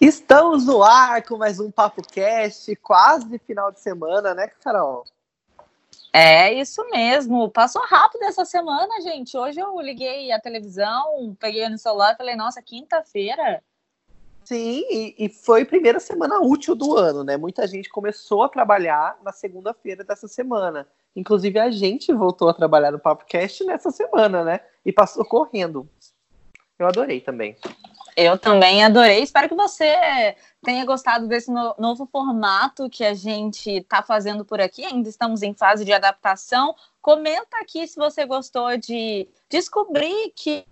Estamos no ar com mais um Papo Cast, quase final de semana, né, Carol? É isso mesmo. Passou rápido essa semana, gente. Hoje eu liguei a televisão, peguei no celular e falei, nossa, quinta-feira. Sim, e, e, foi a primeira semana útil do ano, né? Muita gente começou a trabalhar na segunda-feira dessa semana. Inclusive, a gente voltou a trabalhar no PapoCast nessa semana, né? E passou correndo. Eu adorei também. Eu também adorei. Espero que você tenha gostado desse no novo formato que a gente está fazendo por aqui. Ainda estamos em fase de adaptação. Comenta aqui se você gostou de descobrir que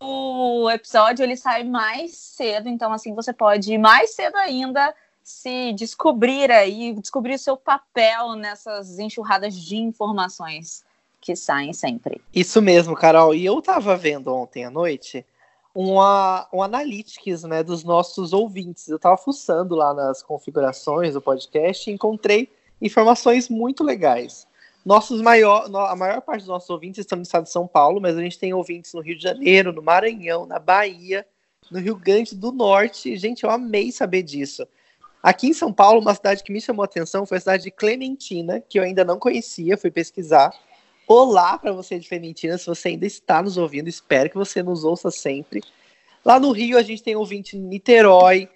o episódio ele sai mais cedo, então assim você pode ir mais cedo ainda se descobrir aí, descobrir o seu papel nessas enxurradas de informações que saem sempre. Isso mesmo, Carol. E eu estava vendo ontem à noite uma, um analytics né, dos nossos ouvintes. Eu estava fuçando lá nas configurações do podcast e encontrei informações muito legais. Nossos maior, a maior parte dos nossos ouvintes estão no estado de São Paulo, mas a gente tem ouvintes no Rio de Janeiro, no Maranhão, na Bahia, no Rio Grande do Norte. Gente, eu amei saber disso. Aqui em São Paulo, uma cidade que me chamou a atenção foi a cidade de Clementina, que eu ainda não conhecia, fui pesquisar. Olá para você de Clementina, se você ainda está nos ouvindo, espero que você nos ouça sempre. Lá no Rio, a gente tem ouvinte em Niterói,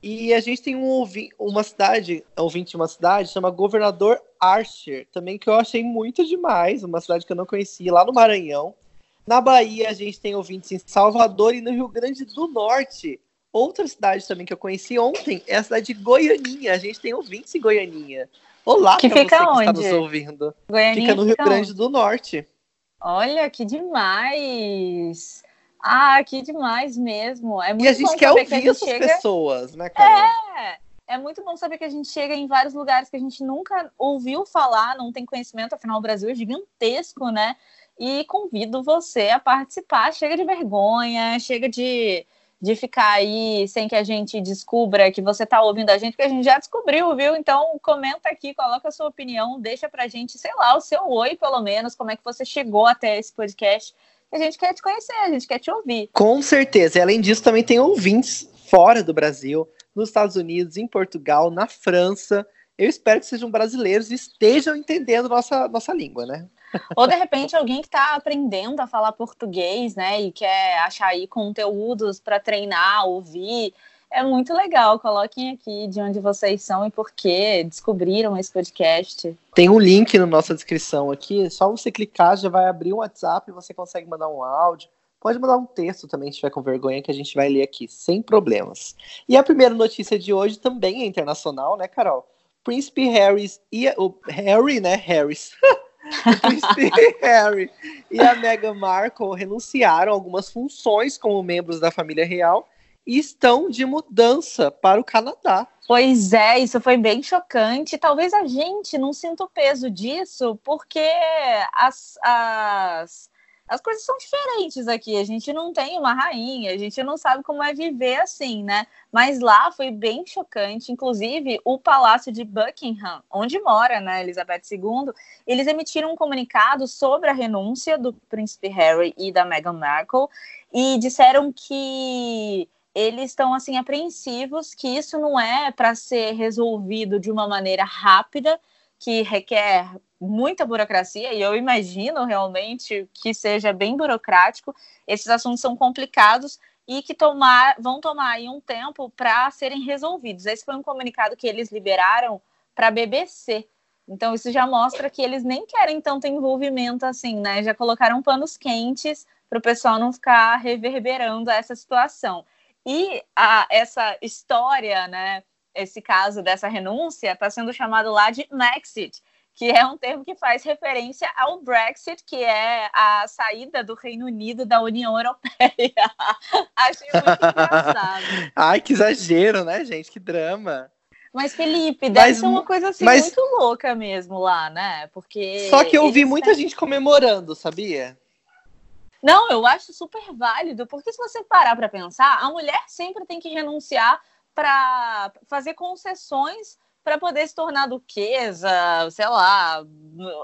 e a gente tem um uma cidade, ouvinte de uma cidade, chama Governador Archer, também que eu achei muito demais, uma cidade que eu não conhecia, lá no Maranhão. Na Bahia, a gente tem ouvintes em Salvador e no Rio Grande do Norte. Outra cidade também que eu conheci ontem é a cidade de Goianinha. A gente tem ouvintes em Goianinha. Olá, que fica você onde? que está nos ouvindo. Goianinha fica no Rio Grande onde? do Norte. Olha, que demais! Ah, que demais mesmo. É muito e a gente bom quer saber ouvir que gente essas chega... pessoas, né, Carol? É, é muito bom saber que a gente chega em vários lugares que a gente nunca ouviu falar, não tem conhecimento, afinal o Brasil é gigantesco, né? E convido você a participar. Chega de vergonha, chega de de ficar aí sem que a gente descubra que você está ouvindo a gente, porque a gente já descobriu, viu? Então comenta aqui, coloca a sua opinião, deixa pra gente, sei lá, o seu oi, pelo menos, como é que você chegou até esse podcast. A gente quer te conhecer, a gente quer te ouvir. Com certeza. E além disso, também tem ouvintes fora do Brasil, nos Estados Unidos, em Portugal, na França. Eu espero que sejam brasileiros e estejam entendendo nossa, nossa língua, né? Ou de repente alguém que está aprendendo a falar português, né, e quer achar aí conteúdos para treinar, ouvir. É muito legal. Coloquem aqui de onde vocês são e por que descobriram esse podcast. Tem um link na nossa descrição aqui. É só você clicar, já vai abrir um WhatsApp e você consegue mandar um áudio. Pode mandar um texto também, se tiver com vergonha, que a gente vai ler aqui, sem problemas. E a primeira notícia de hoje também é internacional, né, Carol? Príncipe Harris e o Harry, né, Harris. o príncipe Harry e a Meghan Markle renunciaram a algumas funções como membros da família real e estão de mudança para o Canadá. Pois é, isso foi bem chocante. Talvez a gente não sinta o peso disso, porque as, as as coisas são diferentes aqui. A gente não tem uma rainha, a gente não sabe como é viver assim, né? Mas lá foi bem chocante. Inclusive, o Palácio de Buckingham, onde mora né, Elizabeth II, eles emitiram um comunicado sobre a renúncia do príncipe Harry e da Meghan Markle e disseram que eles estão assim apreensivos que isso não é para ser resolvido de uma maneira rápida, que requer muita burocracia, e eu imagino realmente que seja bem burocrático. Esses assuntos são complicados e que tomar, vão tomar aí um tempo para serem resolvidos. Esse foi um comunicado que eles liberaram para a BBC. Então, isso já mostra que eles nem querem tanto envolvimento assim, né? Já colocaram panos quentes para o pessoal não ficar reverberando essa situação. E a, essa história, né? Esse caso dessa renúncia está sendo chamado lá de Maxit, que é um termo que faz referência ao Brexit, que é a saída do Reino Unido da União Europeia. Achei muito engraçado. Ai, que exagero, né, gente? Que drama. Mas, Felipe, deve mas, ser uma coisa assim mas... muito louca mesmo lá, né? Porque. Só que eu vi muita gente comemorando, sabia? Não, eu acho super válido, porque se você parar para pensar, a mulher sempre tem que renunciar para fazer concessões para poder se tornar duquesa, sei lá,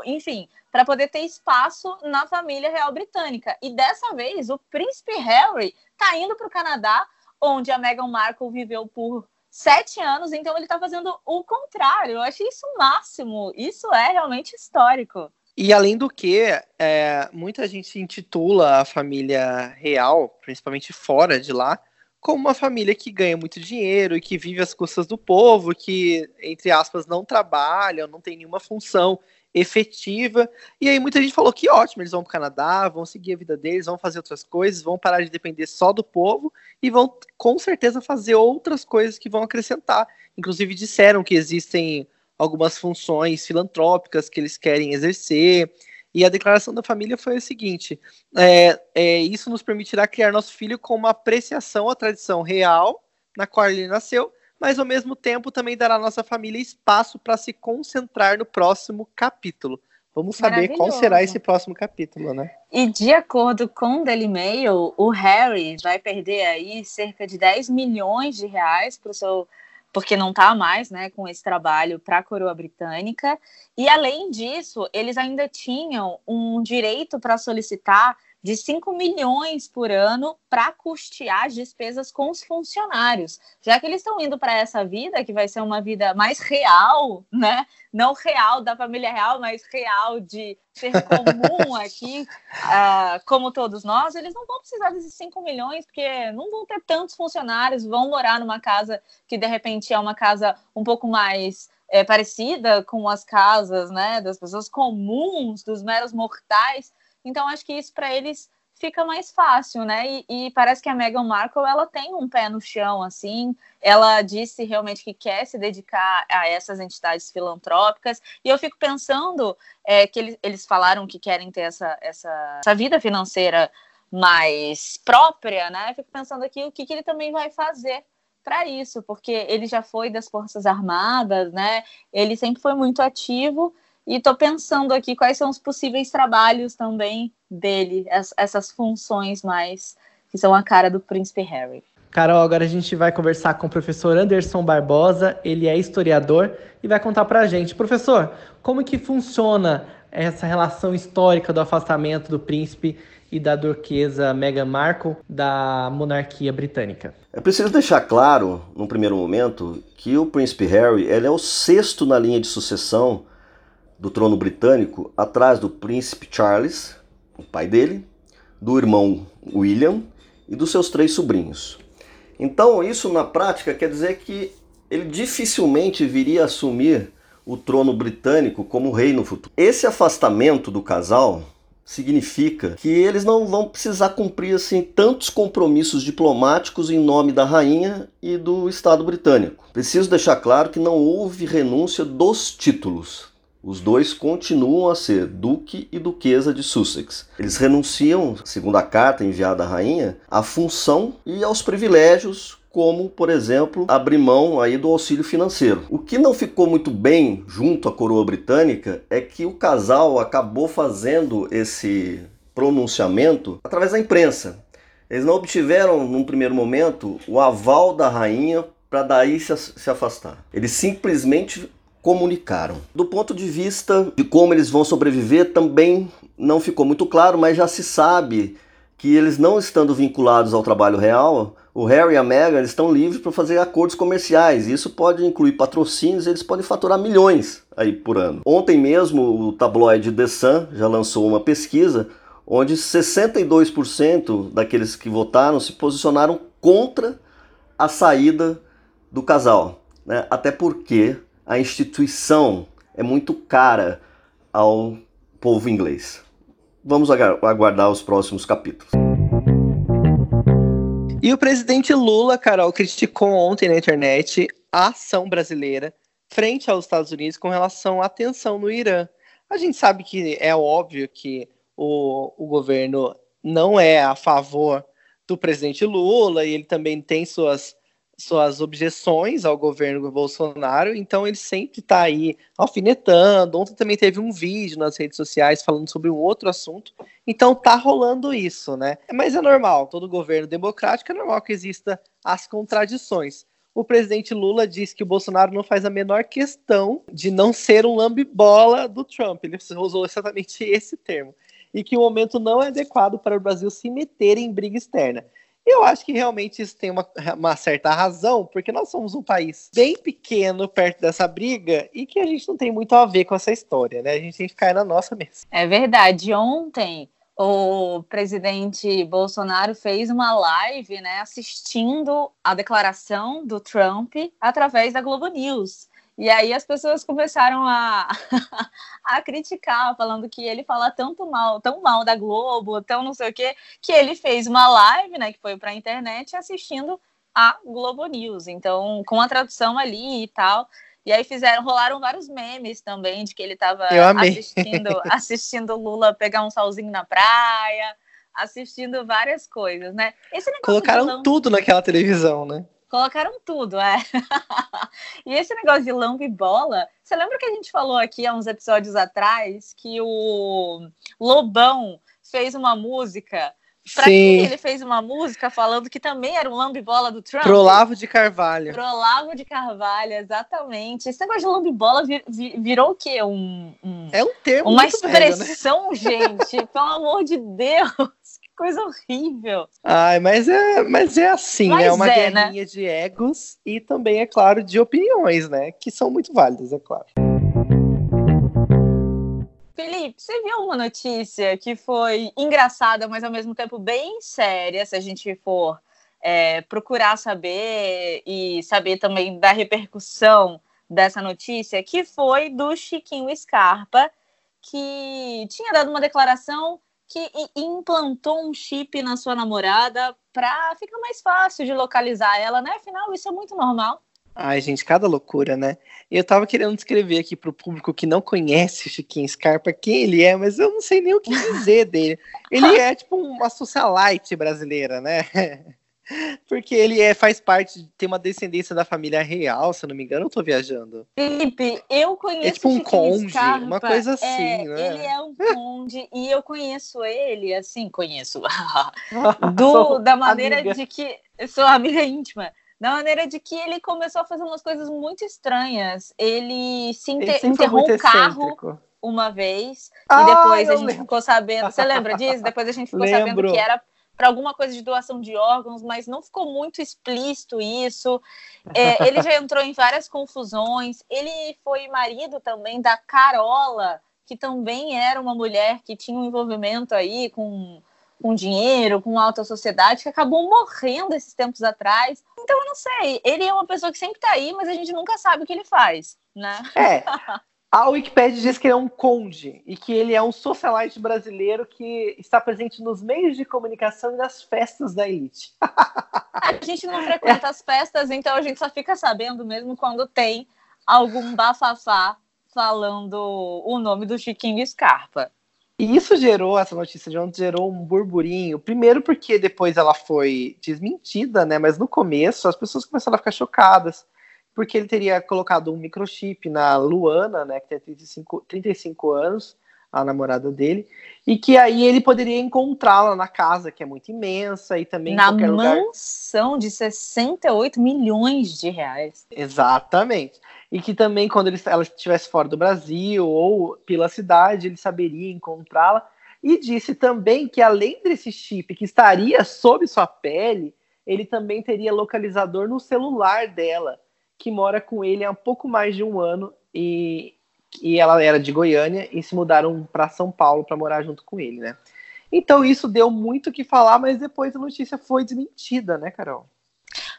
enfim, para poder ter espaço na família real britânica. E dessa vez o príncipe Harry está indo para o Canadá, onde a Meghan Markle viveu por sete anos, então ele está fazendo o contrário. Eu achei isso o máximo. Isso é realmente histórico. E além do que, é, muita gente intitula a família real, principalmente fora de lá, como uma família que ganha muito dinheiro e que vive às custas do povo, que, entre aspas, não trabalha, não tem nenhuma função efetiva. E aí muita gente falou que ótimo, eles vão para o Canadá, vão seguir a vida deles, vão fazer outras coisas, vão parar de depender só do povo e vão com certeza fazer outras coisas que vão acrescentar. Inclusive disseram que existem algumas funções filantrópicas que eles querem exercer. E a declaração da família foi a seguinte: é, é, isso nos permitirá criar nosso filho com uma apreciação à tradição real na qual ele nasceu mas ao mesmo tempo também dará à nossa família espaço para se concentrar no próximo capítulo. Vamos saber qual será esse próximo capítulo, né? E de acordo com o Daily Mail, o Harry vai perder aí cerca de 10 milhões de reais para o seu porque não está mais né, com esse trabalho para a coroa britânica. E além disso, eles ainda tinham um direito para solicitar de 5 milhões por ano para custear as despesas com os funcionários, já que eles estão indo para essa vida que vai ser uma vida mais real, né? Não real da família real, mas real de ser comum aqui, uh, como todos nós, eles não vão precisar desses 5 milhões, porque não vão ter tantos funcionários, vão morar numa casa que de repente é uma casa um pouco mais é, parecida com as casas né, das pessoas comuns, dos meros mortais então, acho que isso para eles fica mais fácil, né? E, e, parece que a Meghan Markle ela tem um pé no chão, assim. Ela disse realmente que quer se dedicar a essas entidades filantrópicas. E eu fico pensando é, que eles, eles falaram que querem ter essa, essa, essa vida financeira mais própria, né? Fico pensando aqui o que, que ele também vai fazer para isso, porque ele já foi das Forças Armadas, né? Ele sempre foi muito ativo e estou pensando aqui quais são os possíveis trabalhos também dele, essas funções mais que são a cara do príncipe Harry. Carol, agora a gente vai conversar com o professor Anderson Barbosa, ele é historiador e vai contar para a gente. Professor, como que funciona essa relação histórica do afastamento do príncipe e da duquesa Meghan Markle da monarquia britânica? É preciso deixar claro, no primeiro momento, que o príncipe Harry ele é o sexto na linha de sucessão do trono britânico atrás do príncipe Charles, o pai dele, do irmão William e dos seus três sobrinhos. Então, isso na prática quer dizer que ele dificilmente viria assumir o trono britânico como rei no futuro. Esse afastamento do casal significa que eles não vão precisar cumprir assim tantos compromissos diplomáticos em nome da rainha e do Estado britânico. Preciso deixar claro que não houve renúncia dos títulos. Os dois continuam a ser Duque e Duquesa de Sussex. Eles renunciam, segundo a carta enviada à rainha, à função e aos privilégios como, por exemplo, abrir mão aí do auxílio financeiro. O que não ficou muito bem junto à coroa britânica é que o casal acabou fazendo esse pronunciamento através da imprensa. Eles não obtiveram, num primeiro momento, o aval da rainha para daí se, afastar. Eles simplesmente comunicaram. Do ponto de vista de como eles vão sobreviver, também não ficou muito claro, mas já se sabe que eles não estando vinculados ao trabalho real, o Harry e a Meghan estão livres para fazer acordos comerciais. Isso pode incluir patrocínios, eles podem faturar milhões aí por ano. Ontem mesmo o tabloide The Sun já lançou uma pesquisa onde 62% daqueles que votaram se posicionaram contra a saída do casal, né? Até porque a instituição é muito cara ao povo inglês. Vamos aguardar os próximos capítulos. E o presidente Lula, Carol, criticou ontem na internet a ação brasileira frente aos Estados Unidos com relação à tensão no Irã. A gente sabe que é óbvio que o, o governo não é a favor do presidente Lula e ele também tem suas suas objeções ao governo Bolsonaro, então ele sempre está aí alfinetando. Ontem também teve um vídeo nas redes sociais falando sobre um outro assunto, então tá rolando isso, né? Mas é normal, todo governo democrático é normal que exista as contradições. O presidente Lula disse que o Bolsonaro não faz a menor questão de não ser um lambibola do Trump. Ele usou exatamente esse termo. E que o momento não é adequado para o Brasil se meter em briga externa. Eu acho que realmente isso tem uma, uma, certa razão, porque nós somos um país bem pequeno perto dessa briga e que a gente não tem muito a ver com essa história, né? A gente tem que ficar na nossa mesa. É verdade. Ontem o presidente Bolsonaro fez uma live, né, assistindo a declaração do Trump através da Globo News. E aí as pessoas começaram a, a criticar, falando que ele fala tanto mal, tão mal da Globo, tão não sei o quê, que ele fez uma live, né, que foi para a internet, assistindo a Globo News. Então, com a tradução ali e tal. E aí fizeram, rolaram vários memes também de que ele estava assistindo, assistindo Lula pegar um solzinho na praia, assistindo várias coisas, né? Colocaram tudo naquela televisão, né? Colocaram tudo, é. e esse negócio de lambe bola, você lembra que a gente falou aqui há uns episódios atrás que o Lobão fez uma música Pra Sim. quem ele fez uma música falando que também era um lambibola do Trump? Pro Lavo de Carvalho. Pro Lavo de Carvalho, exatamente. Esse negócio de lambibola vir, vir, virou o quê? Um, um, é um termo Uma expressão, velho, né? gente. pelo amor de Deus. Coisa horrível. Ai, mas é, mas é assim, mas é uma é, né? guerrinha né? de egos e também, é claro, de opiniões, né? Que são muito válidas, é claro. Felipe, você viu uma notícia que foi engraçada, mas ao mesmo tempo bem séria, se a gente for é, procurar saber e saber também da repercussão dessa notícia, que foi do Chiquinho Scarpa, que tinha dado uma declaração que implantou um chip na sua namorada para ficar mais fácil de localizar ela, né? Afinal, isso é muito normal. Ai, gente, cada loucura, né? Eu tava querendo descrever aqui pro público que não conhece Chiquinho Scarpa quem ele é, mas eu não sei nem o que dizer dele. Ele é tipo uma socialite brasileira, né? Porque ele é, faz parte, tem uma descendência da família real, se eu não me engano, eu tô viajando. Felipe, eu conheço É tipo um conde, Scarpa, uma coisa assim, é, né? Ele é um conde e eu conheço ele, assim, conheço. do, da maneira amiga. de que. Eu sou amiga íntima da maneira de que ele começou a fazer umas coisas muito estranhas. Ele se inter ele enterrou um carro uma vez ah, e depois a gente lembro. ficou sabendo. Você lembra disso? Depois a gente ficou lembro. sabendo que era para alguma coisa de doação de órgãos, mas não ficou muito explícito isso. É, ele já entrou em várias confusões. Ele foi marido também da Carola, que também era uma mulher que tinha um envolvimento aí com com dinheiro, com alta sociedade, que acabou morrendo esses tempos atrás. Então eu não sei. Ele é uma pessoa que sempre tá aí, mas a gente nunca sabe o que ele faz, né? É. A Wikipedia diz que ele é um conde e que ele é um socialite brasileiro que está presente nos meios de comunicação e nas festas da elite. a gente não frequenta é. as festas, então a gente só fica sabendo mesmo quando tem algum bafafá falando o nome do Chiquinho Scarpa. E isso gerou, essa notícia de ontem gerou um burburinho. Primeiro porque depois ela foi desmentida, né? Mas no começo as pessoas começaram a ficar chocadas. Porque ele teria colocado um microchip na Luana, né? Que tem 35, 35 anos, a namorada dele. E que aí ele poderia encontrá-la na casa, que é muito imensa, e também na mansão lugar. de 68 milhões de reais. Exatamente e que também quando ele, ela estivesse fora do Brasil ou pela cidade, ele saberia encontrá-la. E disse também que além desse chip que estaria sob sua pele, ele também teria localizador no celular dela, que mora com ele há um pouco mais de um ano e, e ela era de Goiânia e se mudaram para São Paulo para morar junto com ele, né? Então isso deu muito o que falar, mas depois a notícia foi desmentida, né, Carol?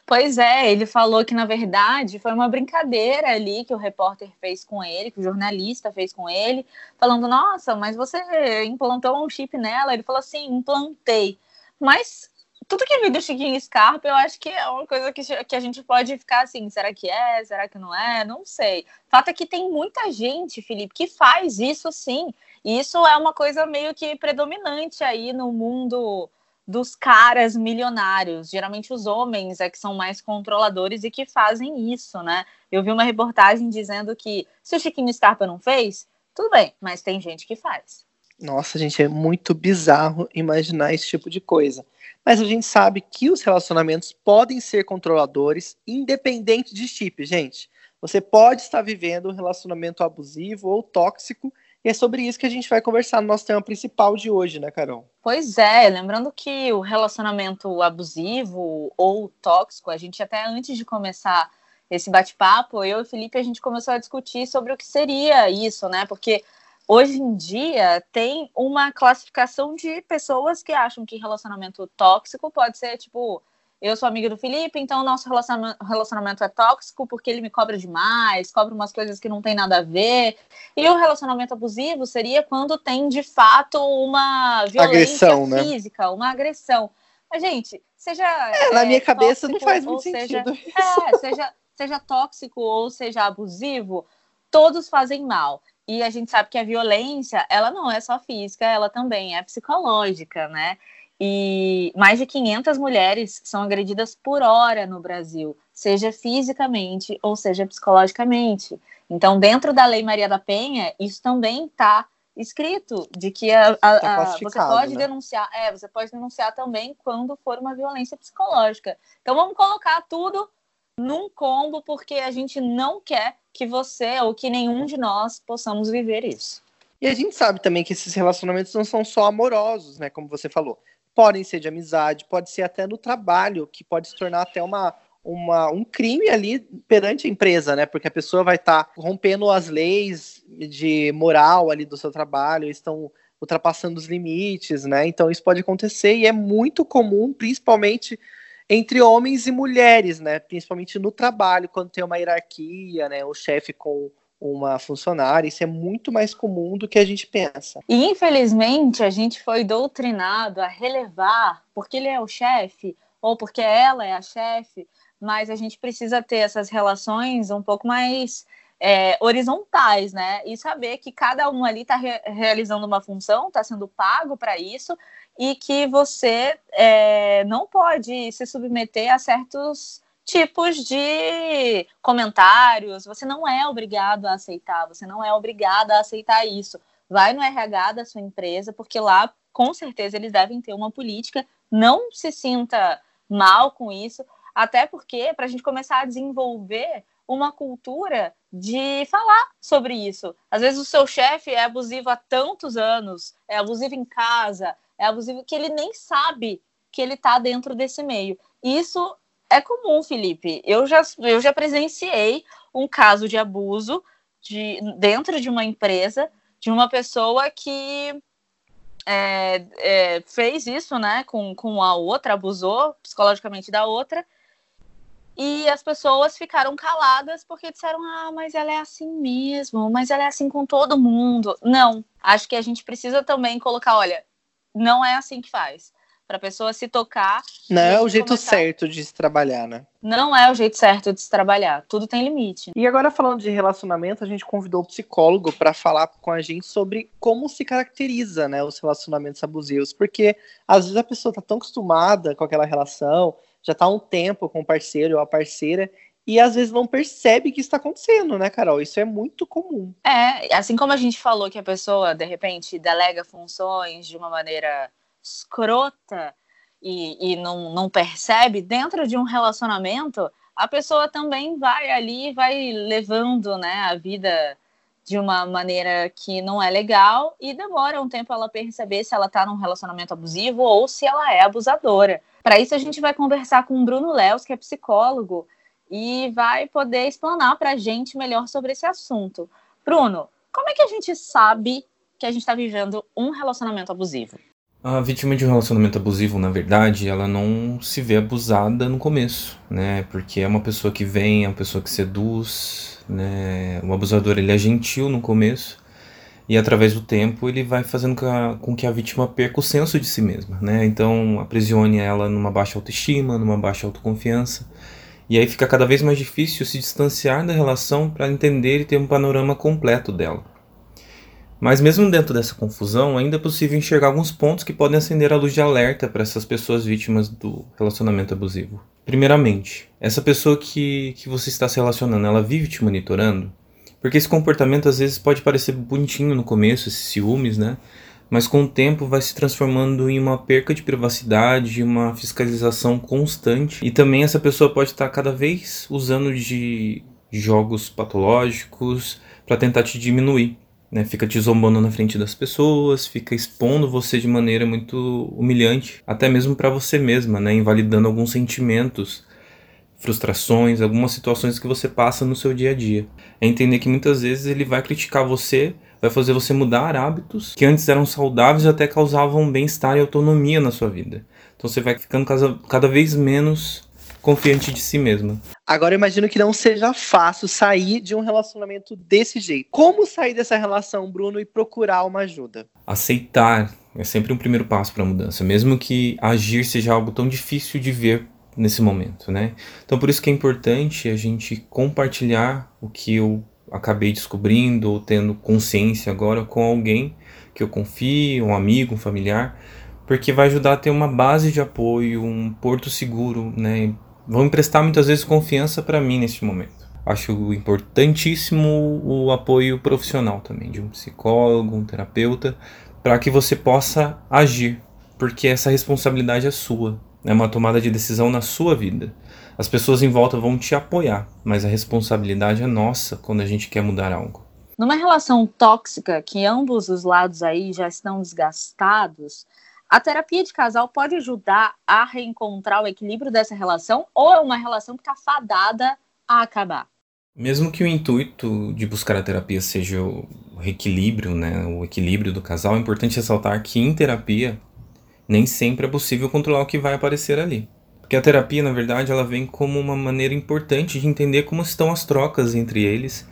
Pois é, ele falou que na verdade foi uma brincadeira ali que o repórter fez com ele, que o jornalista fez com ele, falando: Nossa, mas você implantou um chip nela? Ele falou assim: Implantei. Mas tudo que vi do Chiquinho Scarpa, eu acho que é uma coisa que, que a gente pode ficar assim: será que é? Será que não é? Não sei. Fato é que tem muita gente, Felipe, que faz isso sim. E isso é uma coisa meio que predominante aí no mundo dos caras milionários. Geralmente os homens é que são mais controladores e que fazem isso, né? Eu vi uma reportagem dizendo que se o Chiquinho Scarpa não fez, tudo bem, mas tem gente que faz. Nossa, gente, é muito bizarro imaginar esse tipo de coisa. Mas a gente sabe que os relacionamentos podem ser controladores, independente de chip, gente. Você pode estar vivendo um relacionamento abusivo ou tóxico E é sobre isso que a gente vai conversar no nosso tema principal de hoje, né, Carol? Pois é, lembrando que o relacionamento abusivo ou tóxico, a gente até antes de começar esse bate-papo, eu e o Felipe, a gente começou a discutir sobre o que seria isso, né? Porque hoje em dia tem uma classificação de pessoas que acham que relacionamento tóxico pode ser tipo eu sou amiga do Felipe, então o nosso relacionamento é tóxico porque ele me cobra demais, cobra umas coisas que não tem nada a ver. E o relacionamento abusivo seria quando tem de fato uma violência agressão, né? física, né? uma agressão. Mas, gente, seja. É, na é, minha cabeça não faz muito sentido. Seja, é, seja, seja tóxico ou seja abusivo, todos fazem mal. E a gente sabe que a violência, ela não é só física, ela também é psicológica, né? E mais de 500 mulheres são agredidas por hora no Brasil, seja fisicamente ou seja psicologicamente. Então, dentro da Lei Maria da Penha, isso também está escrito de que a, a, tá a, você pode né? denunciar, é, você pode denunciar também quando for uma violência psicológica. Então, vamos colocar tudo num combo, porque a gente não quer que você ou que nenhum de nós possamos viver isso. E a gente sabe também que esses relacionamentos não são só amorosos, né? Como você falou podem ser de amizade, pode ser até no trabalho, que pode se tornar até uma, uma, um crime ali perante a empresa, né? Porque a pessoa vai estar tá rompendo as leis de moral ali do seu trabalho, estão ultrapassando os limites, né? Então isso pode acontecer e é muito comum, principalmente entre homens e mulheres, né? Principalmente no trabalho, quando tem uma hierarquia, né? O chefe com uma funcionária, isso é muito mais comum do que a gente pensa. E infelizmente a gente foi doutrinado a relevar porque ele é o chefe ou porque ela é a chefe, mas a gente precisa ter essas relações um pouco mais é, horizontais, né? E saber que cada um ali está re realizando uma função, está sendo pago para isso, e que você é, não pode se submeter a certos tipos de comentários. Você não é obrigado a aceitar, você não é obrigada a aceitar isso. Vai no RH da sua empresa, porque lá, com certeza, eles devem ter uma política. Não se sinta mal com isso, até porque, para a gente começar a desenvolver uma cultura de falar sobre isso. Às vezes o seu chefe é abusivo há tantos anos, é abusivo em casa, é abusivo que ele nem sabe que ele está dentro desse meio. Isso é comum, Felipe. Eu já, eu já presenciei um caso de abuso de, dentro de uma empresa de uma pessoa que é, é, fez isso, né, com, com a outra, abusou psicologicamente da outra, e as pessoas ficaram caladas porque disseram: ah, mas ela é assim mesmo, mas ela é assim com todo mundo. Não, acho que a gente precisa também colocar: olha, não é assim que faz para a pessoa se tocar. Não é o jeito começar... certo de se trabalhar, né? Não é o jeito certo de se trabalhar. Tudo tem limite. E agora falando de relacionamento, a gente convidou o psicólogo para falar com a gente sobre como se caracteriza, né, os relacionamentos abusivos, porque às vezes a pessoa tá tão acostumada com aquela relação, já tá há um tempo com o parceiro ou a parceira e às vezes não percebe que está acontecendo, né, Carol? Isso é muito comum. É, assim como a gente falou que a pessoa de repente delega funções de uma maneira escrota e, e não, não percebe, dentro de um relacionamento, a pessoa também vai ali, vai levando né, a vida de uma maneira que não é legal e demora um tempo ela perceber se ela está num relacionamento abusivo ou se ela é abusadora. Para isso a gente vai conversar com o Bruno Leos, que é psicólogo, e vai poder explanar para a gente melhor sobre esse assunto. Bruno, como é que a gente sabe que a gente está vivendo um relacionamento abusivo? A vítima de um relacionamento abusivo, na verdade, ela não se vê abusada no começo, né? Porque é uma pessoa que vem, é uma pessoa que seduz, né? O abusador, ele é gentil no começo e através do tempo ele vai fazendo com que a vítima perca o senso de si mesma, né? Então aprisione ela numa baixa autoestima, numa baixa autoconfiança. E aí fica cada vez mais difícil se distanciar da relação para entender e ter um panorama completo dela. Mas mesmo dentro dessa confusão, ainda é possível enxergar alguns pontos que podem acender a luz de alerta para essas pessoas vítimas do relacionamento abusivo. Primeiramente, essa pessoa que, que você está se relacionando, ela vive te monitorando? Porque esse comportamento às vezes pode parecer bonitinho no começo, esses ciúmes, né? Mas com o tempo vai se transformando em uma perca de privacidade, uma fiscalização constante. E também essa pessoa pode estar cada vez usando de jogos patológicos para tentar te diminuir né? Fica te zombando na frente das pessoas, fica expondo você de maneira muito humilhante, até mesmo para você mesma, né? Invalidando alguns sentimentos, frustrações, algumas situações que você passa no seu dia a dia. É entender que muitas vezes ele vai criticar você, vai fazer você mudar hábitos que antes eram saudáveis e até causavam bem-estar e autonomia na sua vida. Então você vai ficando cada, cada vez menos confiante de si mesma. Agora eu imagino que não seja fácil sair de um relacionamento desse jeito. Como sair dessa relação, Bruno, e procurar uma ajuda? Aceitar é sempre um primeiro passo para a mudança, mesmo que agir seja algo tão difícil de ver nesse momento, né? Então por isso que é importante a gente compartilhar o que eu acabei descobrindo ou tendo consciência agora com alguém que eu confie, um amigo, um familiar, porque vai ajudar a ter uma base de apoio, um porto seguro, né? vão emprestar muitas vezes confiança para mim neste momento. Acho importantíssimo o apoio profissional também, de um psicólogo, um terapeuta, para que você possa agir, porque essa responsabilidade é sua, é uma tomada de decisão na sua vida. As pessoas em volta vão te apoiar, mas a responsabilidade é nossa quando a gente quer mudar algo. Numa relação tóxica que ambos os lados aí já estão desgastados, a terapia de casal pode ajudar a reencontrar o equilíbrio dessa relação ou é uma relação que está fadada a acabar? Mesmo que o intuito de buscar a terapia seja o reequilíbrio, né, o equilíbrio do casal, é importante ressaltar que em terapia nem sempre é possível controlar o que vai aparecer ali. Porque a terapia, na verdade, ela vem como uma maneira importante de entender como estão as trocas entre eles,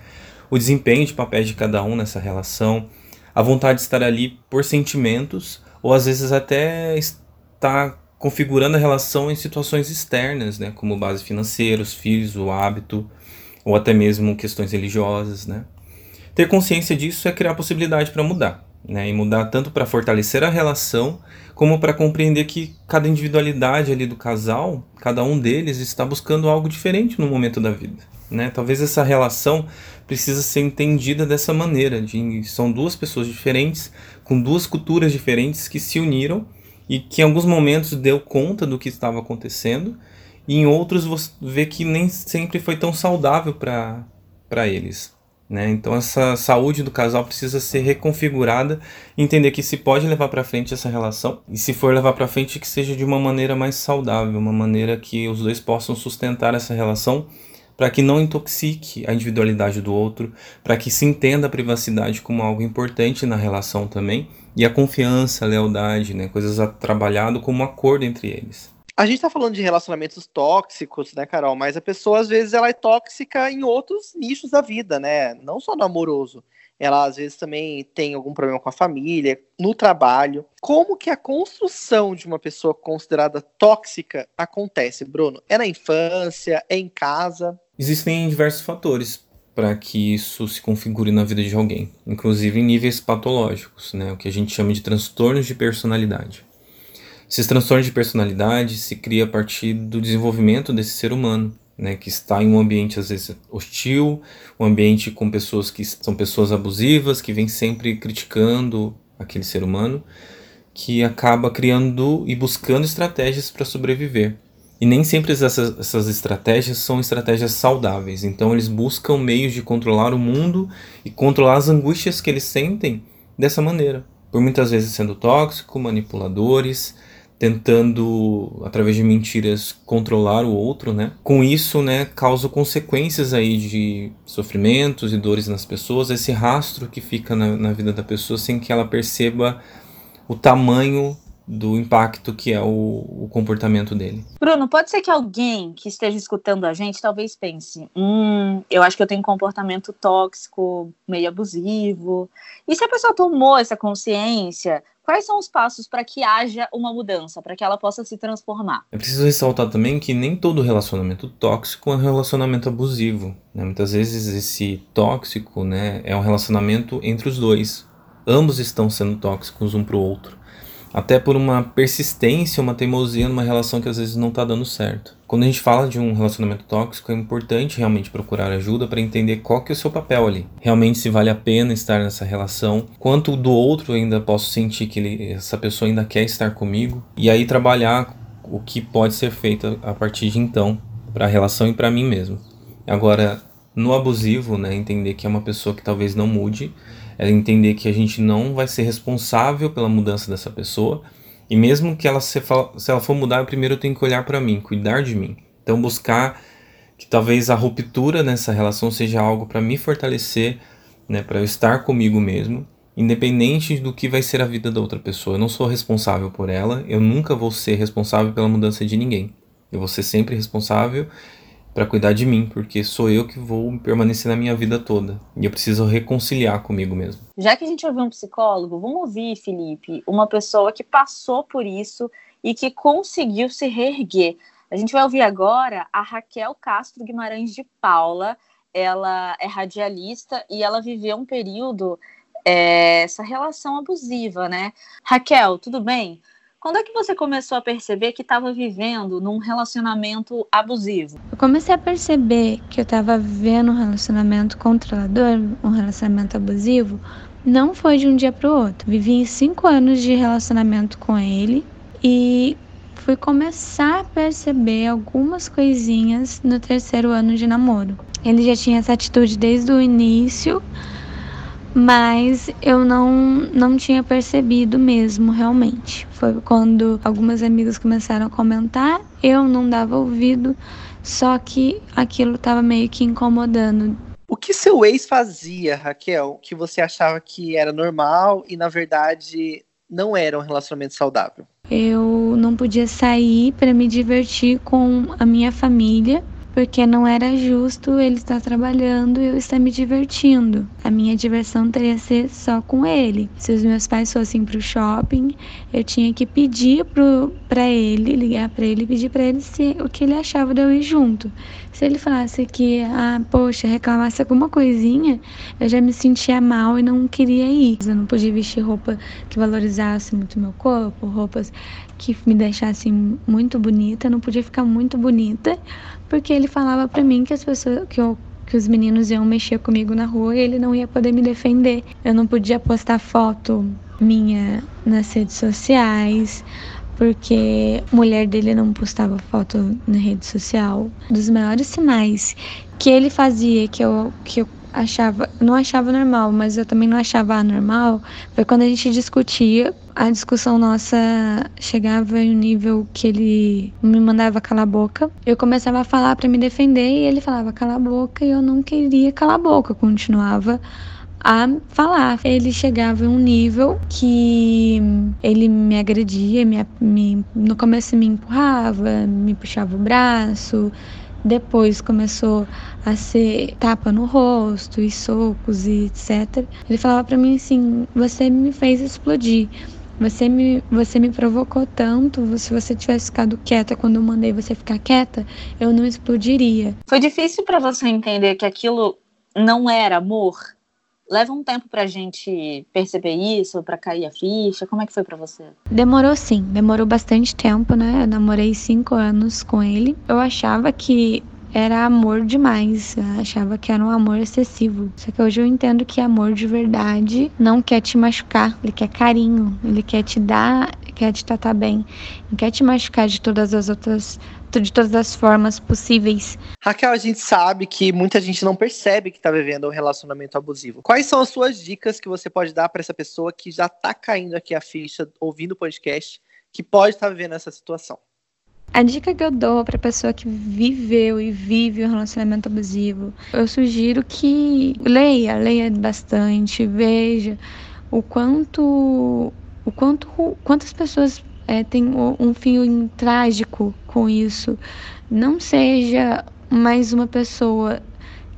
o desempenho de papéis de cada um nessa relação, a vontade de estar ali por sentimentos ou às vezes até está configurando a relação em situações externas, né, como base financeira, os filhos, o hábito, ou até mesmo questões religiosas, né. Ter consciência disso é criar possibilidade para mudar, né, e mudar tanto para fortalecer a relação, como para compreender que cada individualidade ali do casal, cada um deles está buscando algo diferente no momento da vida, né. Talvez essa relação precisa ser entendida dessa maneira, de são duas pessoas diferentes com duas culturas diferentes que se uniram e que em alguns momentos deu conta do que estava acontecendo e em outros você vê que nem sempre foi tão saudável para eles. Né? Então essa saúde do casal precisa ser reconfigurada, entender que se pode levar para frente essa relação e se for levar para frente que seja de uma maneira mais saudável, uma maneira que os dois possam sustentar essa relação para que não intoxique a individualidade do outro, para que se entenda a privacidade como algo importante na relação também, e a confiança, a lealdade, né, coisas a trabalhado como um acordo entre eles. A gente está falando de relacionamentos tóxicos, né, Carol? Mas a pessoa, às vezes, ela é tóxica em outros nichos da vida, né? Não só no amoroso. Ela, às vezes, também tem algum problema com a família, no trabalho. Como que a construção de uma pessoa considerada tóxica acontece, Bruno? É na infância? É em casa? Existem diversos fatores para que isso se configure na vida de alguém, inclusive em níveis patológicos, né, o que a gente chama de transtornos de personalidade. Esses transtornos de personalidade se cria a partir do desenvolvimento desse ser humano, né, que está em um ambiente às vezes hostil, um ambiente com pessoas que são pessoas abusivas, que vêm sempre criticando aquele ser humano, que acaba criando e buscando estratégias para sobreviver. E nem sempre essas, essas estratégias são estratégias saudáveis. Então eles buscam meios de controlar o mundo e controlar as angústias que eles sentem dessa maneira. Por muitas vezes sendo tóxico, manipuladores, tentando através de mentiras controlar o outro, né? Com isso, né, causa consequências aí de sofrimentos e dores nas pessoas, esse rastro que fica na, na vida da pessoa sem que ela perceba o tamanho do impacto que é o, o, comportamento dele. Bruno, pode ser que alguém que esteja escutando a gente talvez pense: hum, eu acho que eu tenho um comportamento tóxico, meio abusivo. E se a pessoa tomou essa consciência, quais são os passos para que haja uma mudança, para que ela possa se transformar? É preciso ressaltar também que nem todo relacionamento tóxico é um relacionamento abusivo. Né? Muitas vezes esse tóxico né, é um relacionamento entre os dois. Ambos estão sendo tóxicos um para o outro até por uma persistência, uma teimosia numa relação que às vezes não está dando certo. Quando a gente fala de um relacionamento tóxico, é importante realmente procurar ajuda para entender qual que é o seu papel ali. Realmente se vale a pena estar nessa relação, quanto do outro ainda posso sentir que ele, essa pessoa ainda quer estar comigo, e aí trabalhar o que pode ser feito a partir de então para a relação e para mim mesmo. Agora, no abusivo, né, entender que é uma pessoa que talvez não mude, é entender que a gente não vai ser responsável pela mudança dessa pessoa, e mesmo que ela se, se ela for mudar, primeiro eu tenho que olhar para mim, cuidar de mim. Então buscar que talvez a ruptura nessa relação seja algo para me fortalecer, né, para eu estar comigo mesmo, independente do que vai ser a vida da outra pessoa. Eu não sou responsável por ela, eu nunca vou ser responsável pela mudança de ninguém. Eu vou ser sempre responsável para cuidar de mim, porque sou eu que vou permanecer na minha vida toda. E eu preciso reconciliar comigo mesmo. Já que a gente ouviu um psicólogo, vamos ouvir, Felipe, uma pessoa que passou por isso e que conseguiu se reerguer. A gente vai ouvir agora a Raquel Castro Guimarães de Paula. Ela é radialista e ela viveu um período é, essa relação abusiva, né? Raquel, tudo bem? Quando é que você começou a perceber que estava vivendo num relacionamento abusivo? Eu comecei a perceber que eu estava vivendo um relacionamento controlador, um relacionamento abusivo, não foi de um dia para o outro. Vivi cinco anos de relacionamento com ele e fui começar a perceber algumas coisinhas no terceiro ano de namoro. Ele já tinha essa atitude desde o início mas eu não, não tinha percebido mesmo, realmente. Foi quando algumas amigas começaram a comentar, eu não dava ouvido, só que aquilo estava meio que incomodando. O que seu ex fazia, Raquel, que você achava que era normal e na verdade não era um relacionamento saudável? Eu não podia sair para me divertir com a minha família porque não era justo ele estar trabalhando e eu estar me divertindo. A minha diversão teria que ser só com ele. Se os meus pais fossem para o shopping, eu tinha que pedir para ele, ligar para ele pedir para ele se, o que ele achava de eu ir junto. Se ele falasse que, ah, poxa, reclamasse alguma coisinha, eu já me sentia mal e não queria ir. Eu não podia vestir roupa que valorizasse muito meu corpo, roupas que me deixassem muito bonita, não podia ficar muito bonita, porque ele falava para mim que as pessoas que eu que os meninos iam mexer comigo na rua e ele não ia poder me defender. Eu não podia postar foto minha nas redes sociais, porque a mulher dele não postava foto na rede social. Um dos maiores sinais que ele fazia que eu que eu achava, não achava normal, mas eu também não achava anormal, foi quando a gente discutia, a discussão nossa chegava em um nível que ele me mandava calar a boca. Eu começava a falar para me defender e ele falava cala a boca e eu não queria calar a boca, continuava a falar. Ele chegava em um nível que ele me agredia, me, me, no começo me empurrava, me puxava o braço, depois começou a ser tapa no rosto e socos e etc. Ele falava para mim assim: "Você me fez explodir. Você me, você me provocou tanto. Se você tivesse ficado quieta quando eu mandei você ficar quieta, eu não explodiria." Foi difícil para você entender que aquilo não era amor? Leva um tempo pra gente perceber isso, pra cair a ficha? Como é que foi para você? Demorou sim, demorou bastante tempo, né? Eu namorei cinco anos com ele. Eu achava que era amor demais, eu achava que era um amor excessivo. Só que hoje eu entendo que amor de verdade não quer te machucar, ele quer carinho, ele quer te dar, quer te tratar bem, não quer te machucar de todas as outras de todas as formas possíveis. Raquel, a gente sabe que muita gente não percebe que está vivendo um relacionamento abusivo. Quais são as suas dicas que você pode dar para essa pessoa que já está caindo aqui a ficha, ouvindo o podcast, que pode estar tá vivendo essa situação? A dica que eu dou para pessoa que viveu e vive um relacionamento abusivo, eu sugiro que leia, leia bastante, veja o quanto o quanto quantas pessoas é, têm um fim trágico com isso. Não seja mais uma pessoa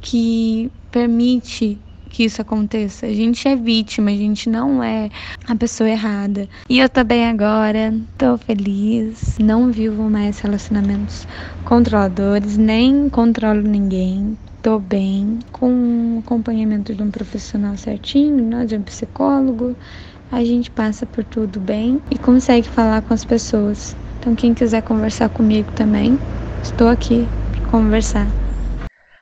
que permite que isso aconteça. A gente é vítima, a gente não é a pessoa errada. E eu tô bem agora, tô feliz, não vivo mais relacionamentos controladores, nem controlo ninguém. Tô bem, com acompanhamento de um profissional certinho, né, de um psicólogo. A gente passa por tudo bem e consegue falar com as pessoas. Então, quem quiser conversar comigo também, estou aqui para conversar.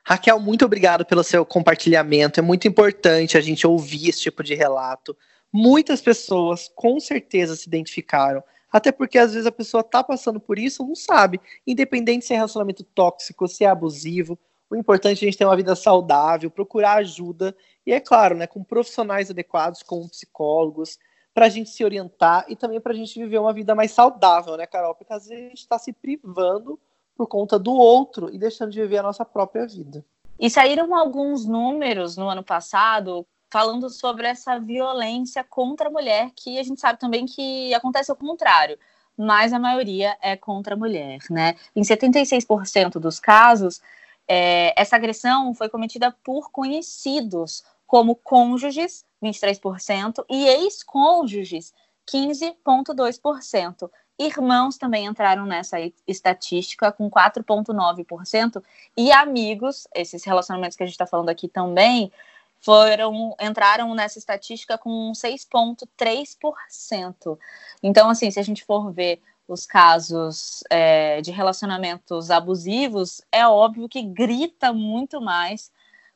Raquel, muito obrigado pelo seu compartilhamento. É muito importante a gente ouvir esse tipo de relato. Muitas pessoas com certeza se identificaram. Até porque às vezes a pessoa está passando por isso, não sabe. Independente se é relacionamento tóxico, se é abusivo. O importante é a gente ter uma vida saudável, procurar ajuda, e é claro, né, com profissionais adequados, com psicólogos, para a gente se orientar e também para a gente viver uma vida mais saudável, né, Carol? Porque às vezes a gente está se privando por conta do outro e deixando de viver a nossa própria vida. E saíram alguns números no ano passado falando sobre essa violência contra a mulher, que a gente sabe também que acontece ao contrário, mas a maioria é contra a mulher, né? Em 76% dos casos, é, essa agressão foi cometida por conhecidos, como cônjuges, 23%, e ex-cônjuges, 15,2%. Irmãos também entraram nessa estatística com 4,9%, e amigos, esses relacionamentos que a gente está falando aqui também, foram entraram nessa estatística com 6,3%. Então, assim, se a gente for ver os casos é, de relacionamentos abusivos, é óbvio que grita muito mais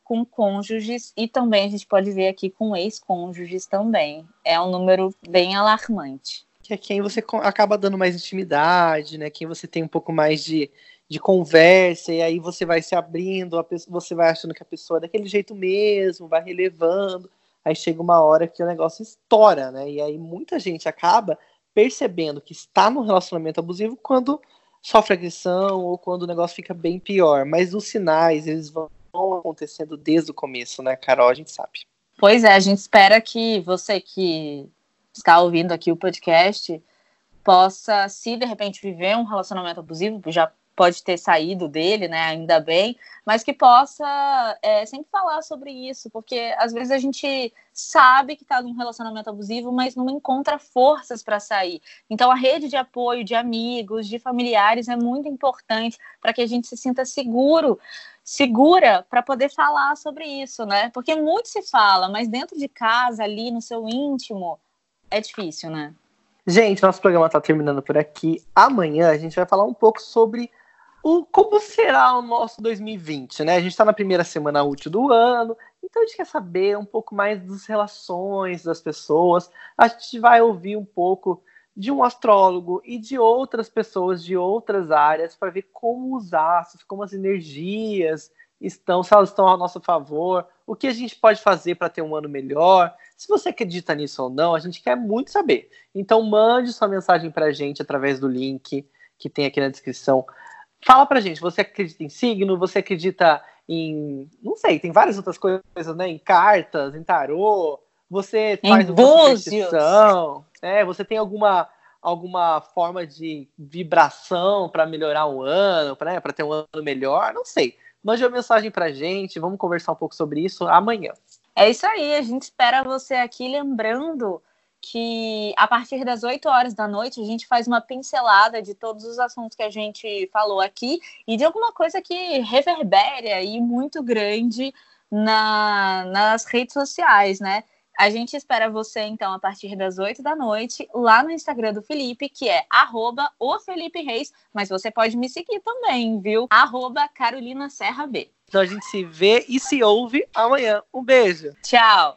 com cônjuges e também a gente pode ver aqui com ex-cônjuges também. É um número bem alarmante. Que é quem você acaba dando mais intimidade, né? Quem você tem um pouco mais de, de conversa, e aí você vai se abrindo, pessoa, você vai achando que a pessoa é daquele jeito mesmo, vai relevando, aí chega uma hora que o negócio estoura, né? E aí muita gente acaba percebendo que está num relacionamento abusivo quando sofre agressão ou quando o negócio fica bem pior. Mas os sinais, eles vão acontecendo desde o começo, né, Carol? A gente sabe. Pois é, a gente espera que você que está ouvindo aqui o podcast possa, se de repente viver um relacionamento abusivo, já pode ter saído dele, né? Ainda bem, mas que possa é, sempre falar sobre isso, porque às vezes a gente sabe que está num relacionamento abusivo, mas não encontra forças para sair. Então a rede de apoio de amigos, de familiares é muito importante para que a gente se sinta seguro, segura para poder falar sobre isso, né? Porque muito se fala, mas dentro de casa, ali no seu íntimo, é difícil, né? Gente, nosso programa está terminando por aqui. Amanhã a gente vai falar um pouco sobre o, como será o nosso 2020, né? A gente está na primeira semana útil do ano, então a gente quer saber um pouco mais das relações das pessoas. A gente vai ouvir um pouco de um astrólogo e de outras pessoas de outras áreas para ver como os astros, como as energias estão, se elas estão a nosso favor, o que a gente pode fazer para ter um ano melhor. Se você acredita nisso ou não, a gente quer muito saber. Então mande sua mensagem para a gente através do link que tem aqui na descrição Fala pra gente, você acredita em signo? Você acredita em. Não sei, tem várias outras coisas, né? Em cartas, em tarô. Você faz uma. É, você tem alguma, alguma forma de vibração para melhorar o ano, para né, ter um ano melhor? Não sei. Mande uma mensagem pra gente, vamos conversar um pouco sobre isso amanhã. É isso aí, a gente espera você aqui lembrando que a partir das 8 horas da noite a gente faz uma pincelada de todos os assuntos que a gente falou aqui e de alguma coisa que reverbere aí muito grande na, nas redes sociais, né? A gente espera você, então, a partir das 8 da noite, lá no Instagram do Felipe, que é arroba o Felipe Reis, mas você pode me seguir também, viu? Arroba Carolina Serra B. Então a gente se vê e se ouve amanhã. Um beijo. Tchau.